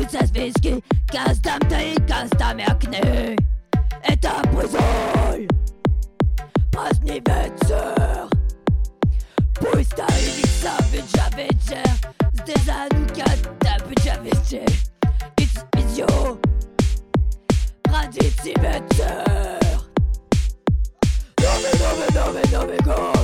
Rzucę z whisky, każda mdej, każda miaknie Est un poison Prazdný večer Pusta Ivica bycia večer Zde zanukata bycia večer It's bizio. Radici večer Nowy, nowy, nowy, nowy god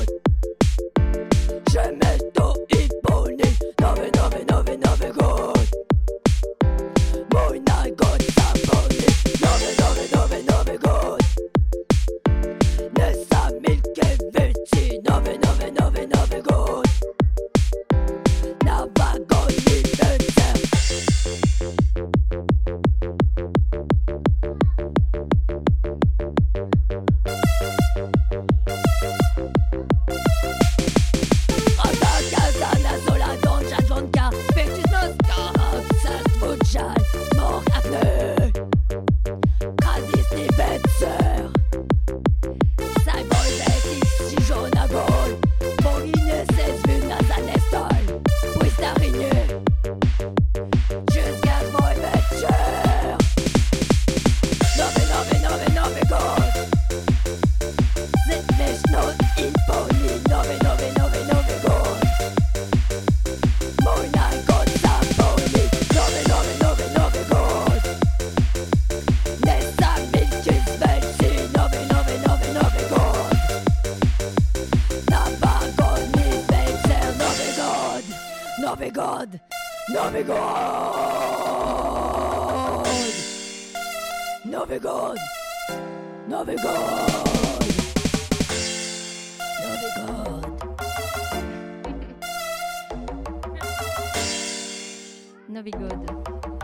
Nowy god! Nowy god! Nowy god! Nowy god! Nowy god! Nowy God.